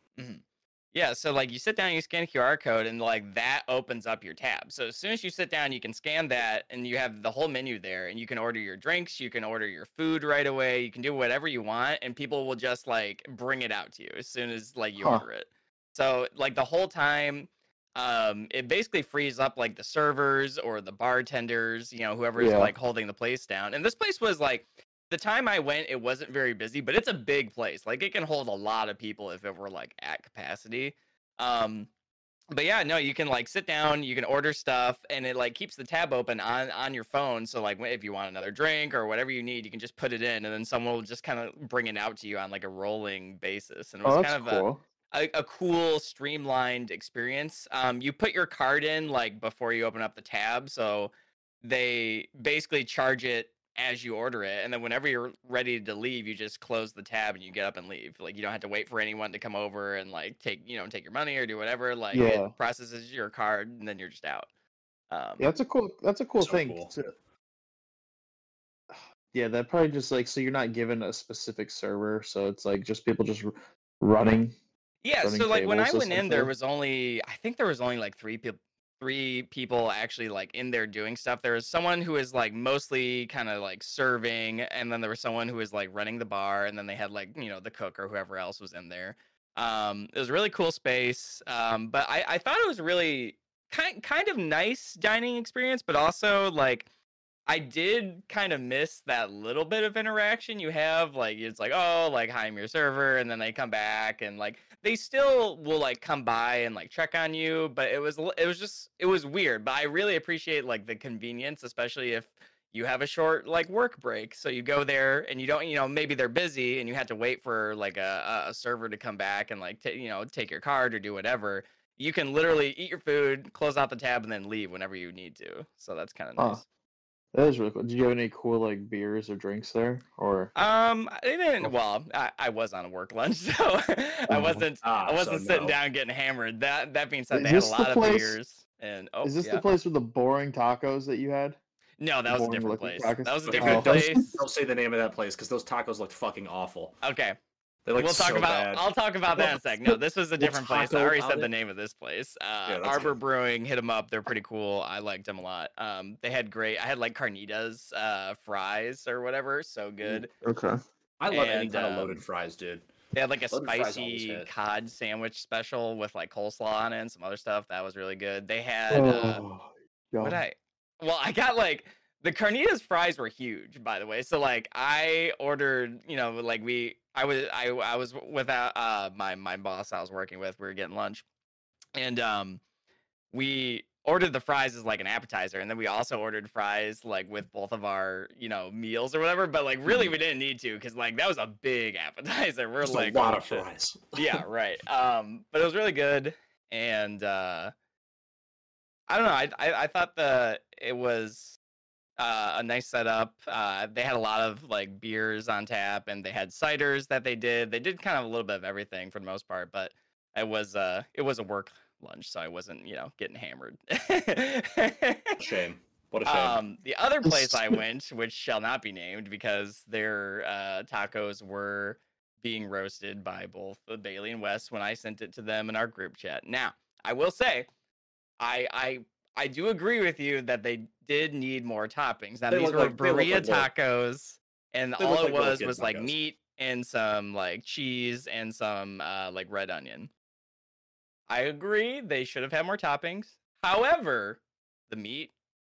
yeah. So like you sit down, you scan a QR code, and like that opens up your tab. So as soon as you sit down, you can scan that, and you have the whole menu there, and you can order your drinks, you can order your food right away, you can do whatever you want, and people will just like bring it out to you as soon as like you Huh. order it. So like the whole time. Um, it basically frees up like the servers or the bartenders, you know, whoever's Yeah. like holding the place down. And this place was like the time I went, it wasn't very busy, but it's a big place. Like it can hold a lot of people if it were like at capacity. Um, but yeah, no, you can like sit down, you can order stuff, and it like keeps the tab open on on your phone. So like if you want another drink or whatever you need, you can just put it in, and then someone will just kind of bring it out to you on like a rolling basis. And it was Oh, kind of a cool. A, a cool streamlined experience. Um, you put your card in like before you open up the tab, so they basically charge it as you order it, and then whenever you're ready to leave, you just close the tab and you get up and leave. Like you don't have to wait for anyone to come over and like take you know take your money or do whatever. Like Yeah. it processes your card and then you're just out. Um, Yeah, that's a cool. That's a cool So thing. cool. to- yeah, that probably just like so you're not given a specific server, so it's like just people just r- running. Yeah, so like when I went in, there was only I think there was only like three people three people actually like in there doing stuff. There was someone who was like mostly kind of like serving, and then there was someone who was like running the bar, and then they had like you know the cook or whoever else was in there. Um, it was a really cool space, um, but I I thought it was really kind kind of nice dining experience, but also like I did kind of miss that little bit of interaction you have. Like it's like, oh, like hi, I'm your server, and then they come back and like they still will like come by and like check on you, but it was it was just it was weird. But I really appreciate like the convenience, especially if you have a short like work break. So you go there and you don't, you know, maybe they're busy and you have to wait for like a, a- server to come back and like ta you know take your card or do whatever. You can literally eat your food, close out the tab, and then leave whenever you need to. So that's kind of nice. That is really cool. Did you have any cool like beers or drinks there, or? Um, I didn't. Oh. Well, I, I was on a work lunch, so I Oh. wasn't. Ah, I wasn't so sitting no. down getting hammered. That that being said, Is they had a this the lot of beers. And oh, is this yeah. the place with the boring tacos that you had? no, that was a boring different place. tacos? That was a different good. Oh. Don't, place. don't say the name of that place because those tacos looked fucking awful. Okay, They look we'll talk so about. bad. I'll talk about that in a sec. No, this was a We'll different place. I already about said the name of this place. Uh, Yeah, Arbor good. Brewing. Hit them up. They're pretty cool. I liked them a lot. Um, they had great. I had like carnitas, uh, fries or whatever. So good. Okay. I love any and, kind of um, loaded fries, dude. They had like a Loaded spicy cod sandwich special with like coleslaw on it and some other stuff. That was really good. They had. Uh, Oh, what. I well, I got like the carnitas fries were huge, by the way. So like I ordered, you know, like we I was I I was without uh my my boss I was working with. We were getting lunch, and um we ordered the fries as like an appetizer, and then we also ordered fries like with both of our you know meals or whatever. But like really, we didn't need to because like that was a big appetizer. We're Just like a lot "Oh, of shit." fries. yeah, right. Um, but it was really good, and uh, I don't know. I, I I thought the it was uh, a nice setup. Uh, they had a lot of like beers on tap, and they had ciders that they did. They did kind of a little bit of everything for the most part, but it was uh it was a work lunch, so I wasn't you know getting hammered. Shame. What a shame. Um, the other place I went, which shall not be named because their uh, tacos were being roasted by both Bailey and Wes when I sent it to them in our group chat. Now, I will say, I I I do agree with you that they did need more toppings. Now They these were like- burrito like tacos, and all it like was was like meat and some like cheese and some uh, like red onion. I agree they should have had more toppings. However, the meat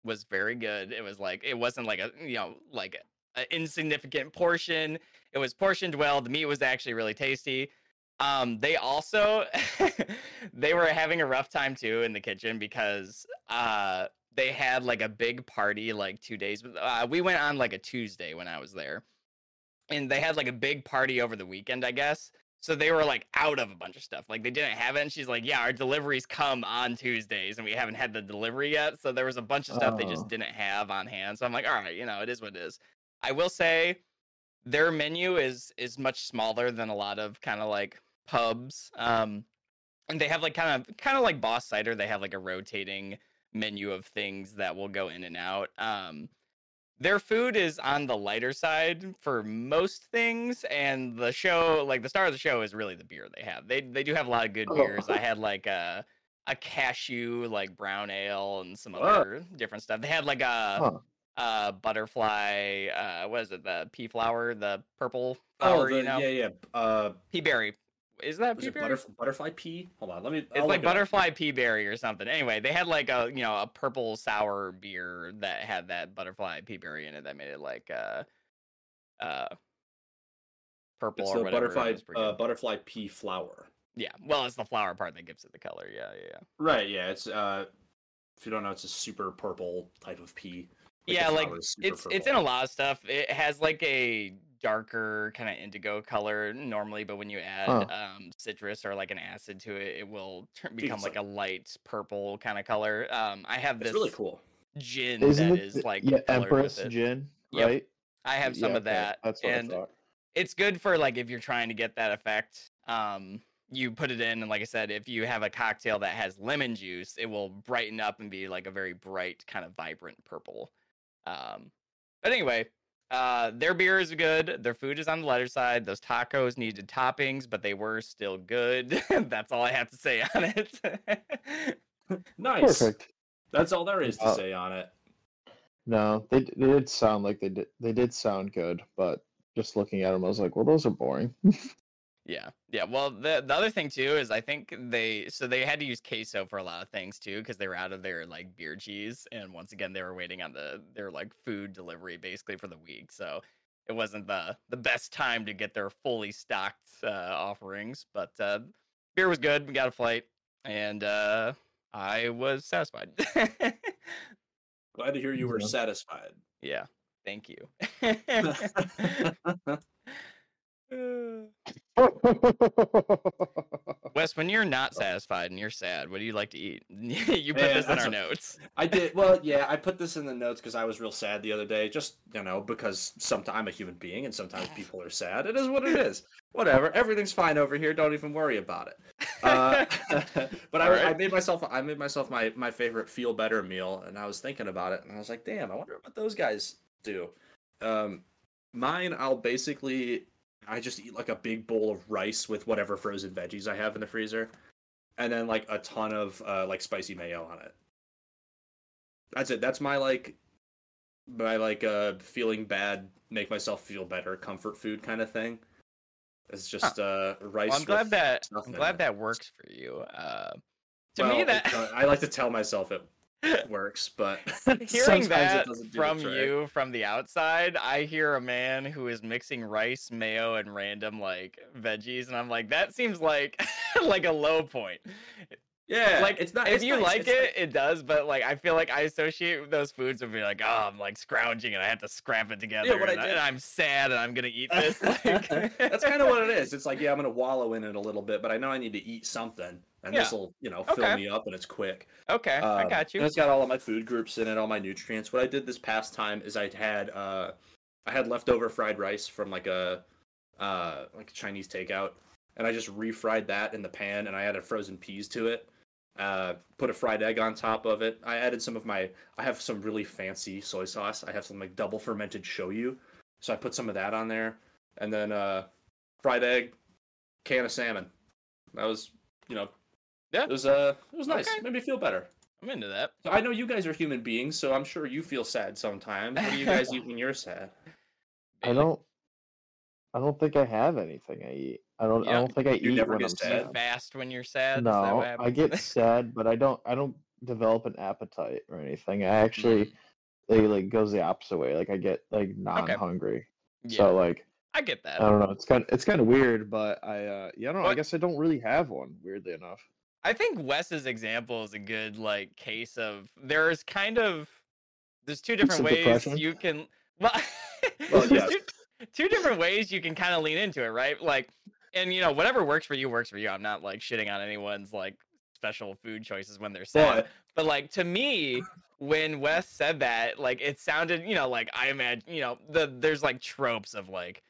was very good. It was like it wasn't like a you know like an insignificant portion. It was portioned well. The meat was actually really tasty. Um, they also they were having a rough time too in the kitchen because uh they had like a big party like two days. Uh, we went on like a Tuesday when I was there, and they had like a big party over the weekend, I guess. So they were like out of a bunch of stuff. Like they didn't have it. And she's like, yeah, our deliveries come on Tuesdays and we haven't had the delivery yet. So there was a bunch of stuff they Oh. just didn't have on hand. So I'm like, all right, you know, it is what it is. I will say their menu is is much smaller than a lot of kind of like pubs. Um and they have like kind of kind of like Boss Cider, they have like a rotating menu of things that will go in and out. Um their food is on the lighter side for most things and the show like the star of the show is really the beer they have they they do have a lot of good Oh. beers i had like a a cashew like brown ale and some Oh. other different stuff they had like a Huh. uh butterfly uh what is it the pea flower the purple oh, flower the, you know yeah, yeah. Uh, pea berry is that was pea butterf- butterfly pea? Hold on, let me. it's I'll like look it up. butterfly pea berry or something. Anyway, they had like a you know a purple sour beer that had that butterfly pea berry in it that made it like uh uh purple It's or whatever. Butterfly uh, butterfly pea flower. yeah, well, it's the flower part that gives it the color. Yeah, yeah, yeah. Right. Yeah. It's uh, if you don't know, it's a super purple type of pea. the yeah, like flower is super it's it's in a lot of stuff. It has like a darker kind of indigo color normally, but when you add Huh. um, citrus or like an acid to it, it will turn, become like, like- a light purple kind of color. Um, I have this really cool. gin Isn't that it? is like yeah, Empress gin, Yep. right? I have some Yeah, of that, That's what and I thought. it's good for like if you're trying to get that effect. Um, you put it in, and like I said, if you have a cocktail that has lemon juice, it will brighten up and be like a very bright, kind of vibrant purple. Um, but anyway, uh, their beer is good. Their food is on the lighter side. Those tacos needed toppings, but they were still good. That's all I have to say on it. Nice. Perfect. That's all there is to Uh, say on it. No, they, they did sound like they did. They did sound good, but just looking at them, I was like, well, those are boring. Yeah, yeah. Well, the the other thing too is I think they so they had to use queso for a lot of things too because they were out of their like beer cheese, and once again they were waiting on the their like food delivery basically for the week, so it wasn't the the best time to get their fully stocked uh, offerings. But uh, beer was good. We got a flight, and uh, I was satisfied. Glad to hear you were satisfied. yeah, thank you. Wes, when you're not satisfied and you're sad, what do you like to eat? you put Yeah, this in our a- notes. I did well, yeah. I put this in the notes because I was real sad the other day. Just you know, because sometimes I'm a human being and sometimes people are sad. It is what it is. Whatever. Everything's fine over here. Don't even worry about it. Uh, but I, Alright. I made myself. I made myself my my favorite feel better meal, and I was thinking about it, and I was like, damn, I wonder what those guys do. Um, mine, I'll basically I just eat like a big bowl of rice with whatever frozen veggies I have in the freezer, and then like a ton of uh, like spicy mayo on it. That's it. That's my like my like uh feeling bad, make myself feel better, comfort food kind of thing. It's just uh rice. Well, I'm glad that I'm glad it. that works for you. Uh, to Well, me, that I like to tell myself it works, but hearing sometimes it that do from you from the outside, I hear a man who is mixing rice, mayo, and random like veggies, and I'm like, that seems like like a low point. Yeah, like it's not. if it's you nice, like it's it, it does, but like I feel like I associate those foods with being like, oh, I'm like scrounging and I have to scrap it together, Yeah, what I and, uh, I, did- am sad and I'm gonna eat this. Like, That's kind of what it is. It's like, yeah, I'm gonna wallow in it a little bit, but I know I need to eat something, and Yeah. this will, you know, fill Okay. me up, and it's quick. okay, I Um, got you. It's got all of my food groups in it, all my nutrients. What I did this past time is I had, uh, I had leftover fried rice from like a, uh, like a Chinese takeout, and I just refried that in the pan, and I added frozen peas to it. Uh, put a fried egg on top of it. I added some of my. I have some really fancy soy sauce. I have some like double fermented shoyu, so I put some of that on there, and then uh, fried egg, can of salmon. That was, you know, Yeah. it was uh, it was nice. Okay. Made me feel better. I'm into that. So I know you guys are human beings, so I'm sure you feel sad sometimes. What do you guys eat when you're sad? I don't. I don't think I have anything I eat. I don't. I don't think I You eat never when get I'm sad? sad. fast when you're sad? Is that No, what I get sad, but I don't. I don't develop an appetite or anything. I actually, it like goes the opposite way. Like I get like non-hungry. yeah, So like I get that. I don't know. It's kind of it's kind of weird, but I uh yeah, I don't know. I guess I don't really have one. Weirdly enough. I think Wes's example is a good like case of there's kind of there's two different Some ways depression? you can well, Well, yes. two, two different ways you can kind of lean into it, right? Like and you know whatever works for you works for you. I'm not like shitting on anyone's like special food choices when they're sad. But But like to me, when Wes said that, like it sounded, you know, like I imagine, you know, the there's like tropes of like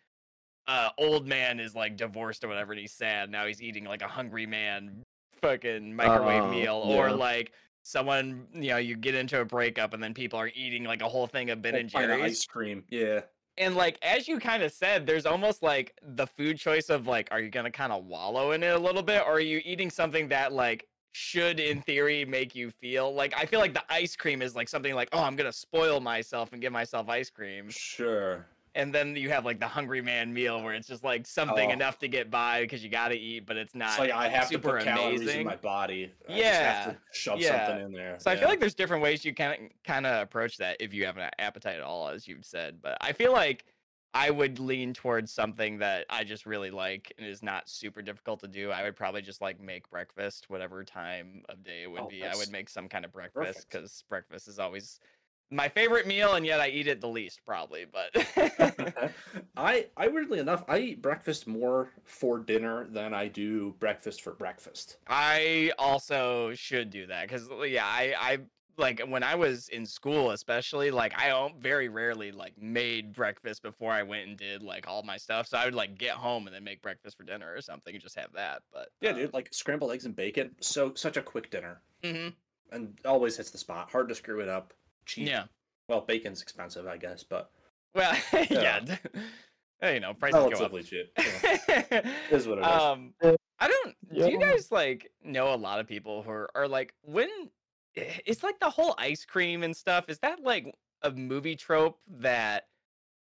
uh old man is like divorced or whatever and he's sad. Now he's eating like a hungry man fucking microwave Oh, meal. Or yeah. like someone, you know, you get into a breakup and then people are eating like a whole thing of Ben and pint Jerry's. ice cream. Yeah. And like as you kind of said, there's almost like the food choice of like, are you gonna kind of wallow in it a little bit, or are you eating something that like should in theory make you feel like I feel like the ice cream is like something like, oh, I'm gonna spoil myself and give myself ice cream. Sure. And then you have like the hungry man meal where it's just like something Oh. enough to get by because you gotta eat, but it's not It's like I have to put calories in my body. I just Yeah. have to shove Yeah. something in there. So I feel like there's different ways you can kind of approach that if you have an appetite at all, as you've said. But I feel like I would lean towards something that I just really like and is not super difficult to do. I would probably just like make breakfast, whatever time of day it would Oh, be. I would make some kind of breakfast because breakfast is always my favorite meal, and yet I eat it the least, probably. But I I weirdly enough I eat breakfast more for dinner than I do breakfast for breakfast. I also should do that because yeah, I I like when I was in school, especially like I very rarely like made breakfast before I went and did like all my stuff. So I would like get home and then make breakfast for dinner or something and just have that. But Yeah, dude, like scrambled eggs and bacon. So such a quick dinner, hmm and always hits the spot. Hard to screw it up. Cheap. yeah. Well, bacon's expensive, I guess, but Well, yeah. Yeah. you know, prices go up. relatively cheap. Yeah. Is what it is. um, I don't. Do you guys like know a lot of people who are, are like when eh, it's like the whole ice cream and stuff? Is that like a movie trope that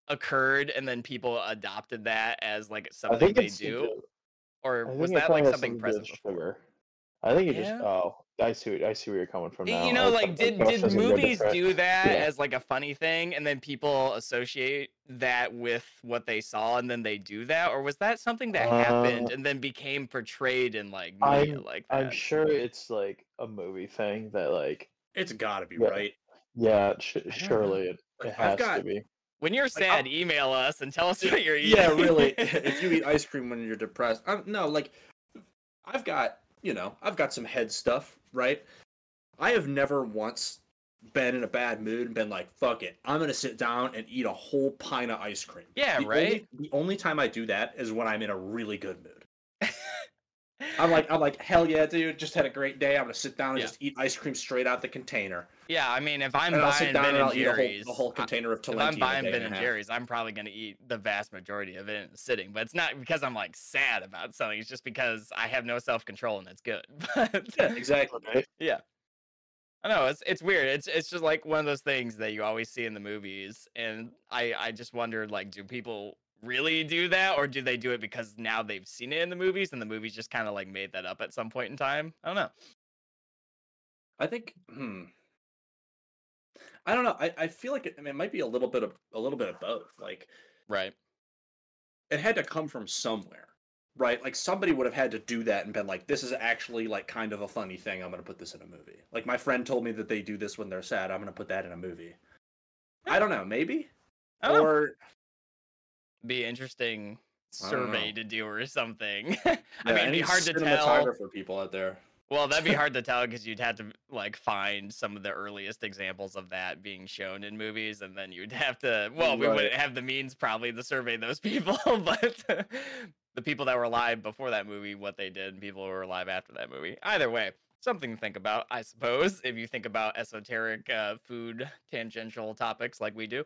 occurred and then people adopted that as like something they it's do, or was that like something to present before? I think it Yeah? just. Oh, I see. I see where you're coming from now. You know, I like thought did that did was a good movies do that Yeah. as like a funny thing, and then people associate that with what they saw, and then they do that, or was that something that happened Uh, and then became portrayed in like I'm- like that? I'm sure it's like a movie thing that like it's got to be yeah. right. yeah, sh- surely it, it has got- to be. When you're I'm- sad, email us and tell us what you're eating. Yeah, really. if you eat ice cream when you're depressed, i no, like I've got, you know, I've got some head stuff, right? I have never once been in a bad mood and been like, "Fuck it, I'm gonna sit down and eat a whole pint of ice cream." Yeah, The right? Only, the only time I do that is when I'm in a really good mood. I'm like, I'm like, hell yeah, dude! Just had a great day. I'm gonna sit down and Yeah. just eat ice cream straight out the container. Yeah, I mean, if I'm and I'll buying sit down Ben and and I'll whole, Jerry's, the whole I- container of if Talenti. I'm buying Ben and and. Jerry's, I'm probably gonna eat the vast majority of it sitting. But it's not because I'm like sad about something. It's just because I have no self control and it's good. But Yeah, exactly. Right? I know it's it's weird. It's it's just like one of those things that you always see in the movies, and I I just wondered like, do people really do that, or do they do it because now they've seen it in the movies, and the movies just kind of like made that up at some point in time? I don't know. I think. Hmm. I don't know. I, I feel like it, I mean, it might be a little bit of a little bit of both. Like Right. it had to come from somewhere, right? Like somebody would have had to do that and been like, "This is actually like kind of a funny thing. I'm gonna put this in a movie." Like my friend told me that they do this when they're sad. I'm gonna put that in a movie. I don't know. Maybe. I don't know. Be interesting survey to do or something. yeah, I mean, it'd be hard to tell. for people out there. Well, that'd be hard to tell because you'd have to like find some of the earliest examples of that being shown in movies, and then you'd have to. Well, we wouldn't have the means probably to survey those people, but the people that were alive before that movie, what they did, and people who were alive after that movie. Either way, something to think about, I suppose, if you think about esoteric uh, food tangential topics like we do.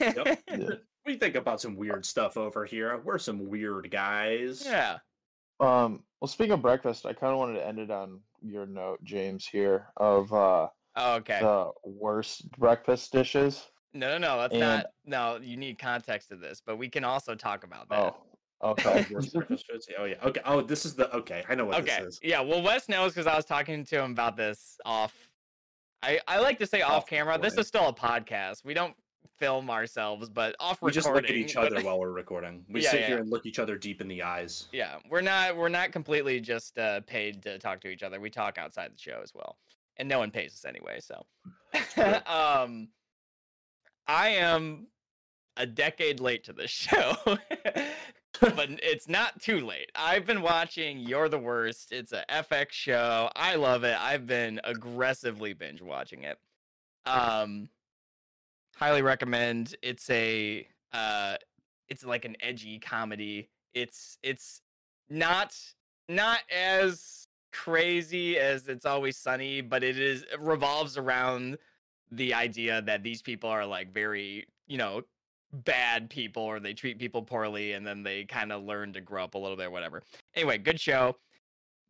Yep. Yeah. We think about some weird stuff over here. We're some weird guys. yeah. Um, well, speaking of breakfast, I kind of wanted to end it on your note, James, here of uh, Oh, okay. the worst breakfast dishes. No, no, no. That's And- not. No, you need context to this, but we can also talk about that. Oh, okay. Worst breakfast foods? Oh yeah. Okay. Oh, this is the okay. I know what okay. this is. Yeah. Well, Wes knows because I was talking to him about this off. I I like to say off, Off camera. This is still a podcast. We don't film ourselves, but off We recording. just look at each but- other while we're recording. We Yeah, sit yeah. here and look each other deep in the eyes. yeah, we're not we're not completely just uh, paid to talk to each other. We talk outside the show as well, and no one pays us anyway. So, um, I am a decade late to this show, but it's not too late. I've been watching You're the Worst. It's a FX show. I love it. I've been aggressively binge watching it. Um, highly recommend. It's a uh, it's like an edgy comedy. It's it's not not as crazy as it's always sunny, but it is it revolves around the idea that these people are like very, you know, bad people or they treat people poorly and then they kind of learn to grow up a little bit, or whatever. Anyway, good show.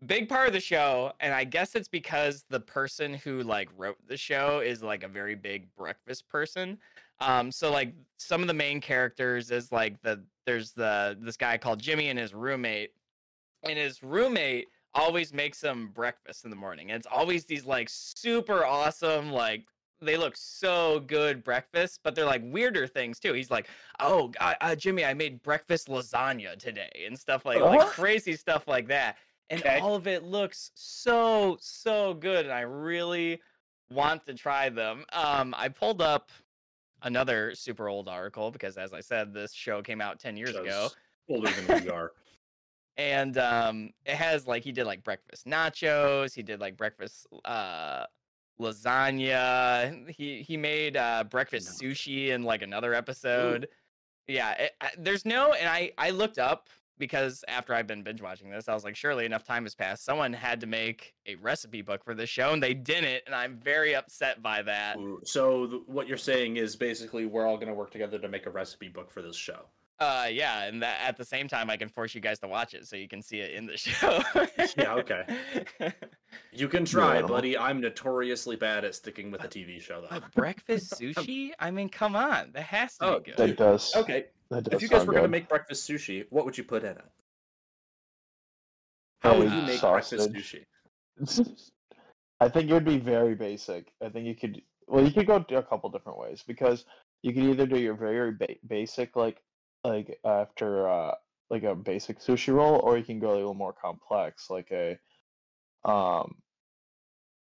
Big part of the show, and I guess it's because the person who like wrote the show is like a very big breakfast person. Um, so like some of the main characters is like the there's the this guy called Jimmy and his roommate, and his roommate always makes him breakfast in the morning. And it's always these like super awesome, like they look so good breakfast, but they're like weirder things too. He's like, "Oh, uh, Jimmy, I made breakfast lasagna today," and stuff like like crazy stuff like that. And Okay. all of it looks so so good, and I really want to try them. Um, I pulled up another super old article because, as I said, this show came out ten years ago Older than we are. and um it has like he did like breakfast nachos he did like breakfast uh lasagna. He he made uh breakfast sushi in like another episode. Yeah it, I, there's no and i i looked up because after i've been binge watching this i was like surely enough time has passed. Someone had to make a recipe book for this show and they didn't and i'm very upset by that. Ooh, So th- what you're saying is basically we're all going to work together to make a recipe book for this show. Uh yeah and that at the same time i can force you guys to watch it so you can see it in the show Yeah, okay. You can try, animal. buddy. I'm notoriously bad at sticking with a TV show, though. But breakfast sushi? I mean, come on, that has to Oh, be That does. Okay, That does if you guys sound were going to make breakfast sushi, what would you put in it? How would you make breakfast sushi? I think it would be very basic. I think you could. Well, you could go a couple different ways because you could either do your very ba- basic, like like after uh like a basic sushi roll, or you can go a little more complex, like a um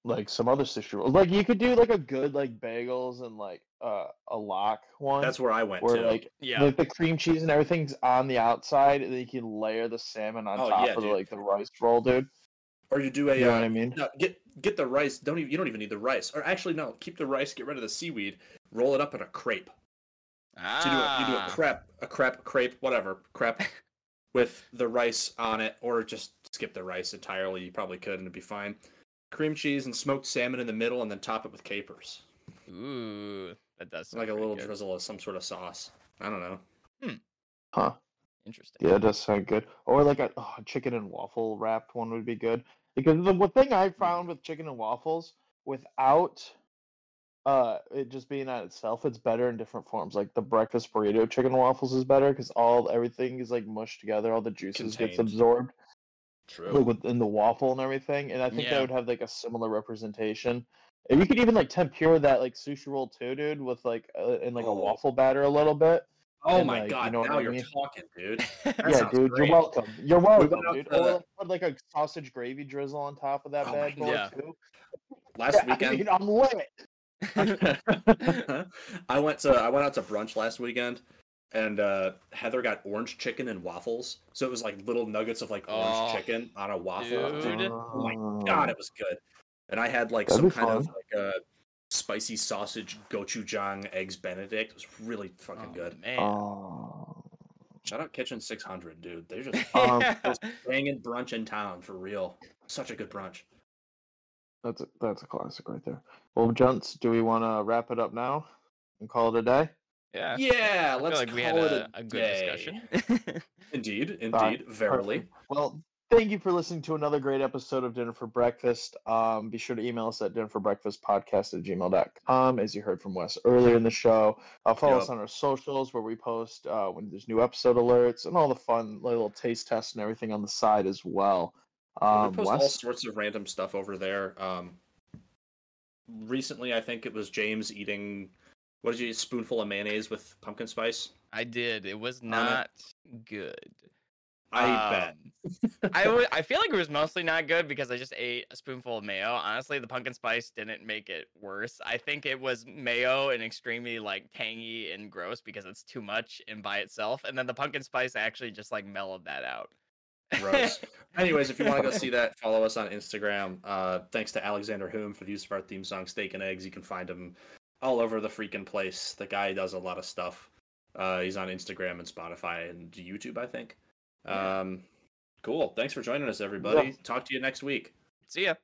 like some other sushi roll. Like you could do like a good like bagels and like uh a lock one. That's where I went where to. like Yeah. like the cream cheese and everything's on the outside, and then you can layer the salmon on Oh, top yeah, of the, like the rice roll, dude. or you do a. You know uh, what I mean? No, get get the rice. Don't even you don't even need the rice. Or actually, no. Keep the rice. Get rid of the seaweed. Roll it up in a crepe. So you do a, you do a Ah, crepe, a crepe, crepe, whatever crepe. with the rice on it, or just skip the rice entirely. You probably could, and it'd be fine. Cream cheese and smoked salmon in the middle, and then top it with capers, Ooh, that does sound like a little good. drizzle of some sort of sauce. I don't know. Hmm. Huh. Interesting. Yeah, it does sound good. Or like a oh, chicken and waffle wrapped one would be good. Because the one thing I found with chicken and waffles, without uh it just being on itself, it's better in different forms. Like the breakfast burrito chicken waffles is better because all everything is like mushed together, all the juices gets absorbed True. like within the waffle and everything. And I think Yeah. that would have like a similar representation. And you could even like tempura that like sushi roll too, dude, with like uh, in like a Oh. waffle batter a little bit. Oh and, my like, you know what now I you're mean? talking, dude. Yeah, dude, great. you're welcome. You're welcome, dude. Or like, put like a sausage gravy drizzle on top of that Oh bad boy God. too. Last Yeah, I weekend, mean, I'm lit. I went to I went out to brunch last weekend, and uh, Heather got orange chicken and waffles. So it was like little nuggets of like orange Oh, chicken on a waffle. dude. Oh my god, it was good. And I had like That'd some be kind of like a spicy sausage gochujang eggs Benedict. It was really fucking Oh, good. Man. Oh, Shout out Kitchen Six Hundred, dude. They're just um, banging brunch in town for real. Such a good brunch. That's a, that's a classic right there. Well, gents, do we want to wrap it up now and call it a day? yeah. Yeah, I let's like call we had it a, a, a good day. discussion. Indeed, indeed, Alright, verily. Perfect. Well, thank you for listening to another great episode of Dinner for Breakfast. Um, be sure to email us at dinnerforbreakfastpodcast at gmail.com, as you heard from Wes earlier in the show. Uh, follow us on our socials where we post uh, when there's new episode alerts and all the fun little taste tests and everything on the side as well. Um, we post all sorts of random stuff over there. Um, recently, I think it was James eating what did you eat? Spoonful of mayonnaise with pumpkin spice. I did. It was it. not good. I bet. Um, I would. I feel like it was mostly not good because I just ate a spoonful of mayo. Honestly, the pumpkin spice didn't make it worse. I think it was mayo and extremely like tangy and gross because it's too much in by itself, and then the pumpkin spice actually just like mellowed that out. Gross. Anyways, if you want to go see that, follow us on Instagram. Uh, thanks to Alexander Hume for the use of our theme song "Steak and Eggs." You can find him all over the freaking place. The guy does a lot of stuff. Uh, he's on Instagram and Spotify and YouTube, I think. Um, cool. Thanks for joining us, everybody. Yeah. Talk to you next week. See ya.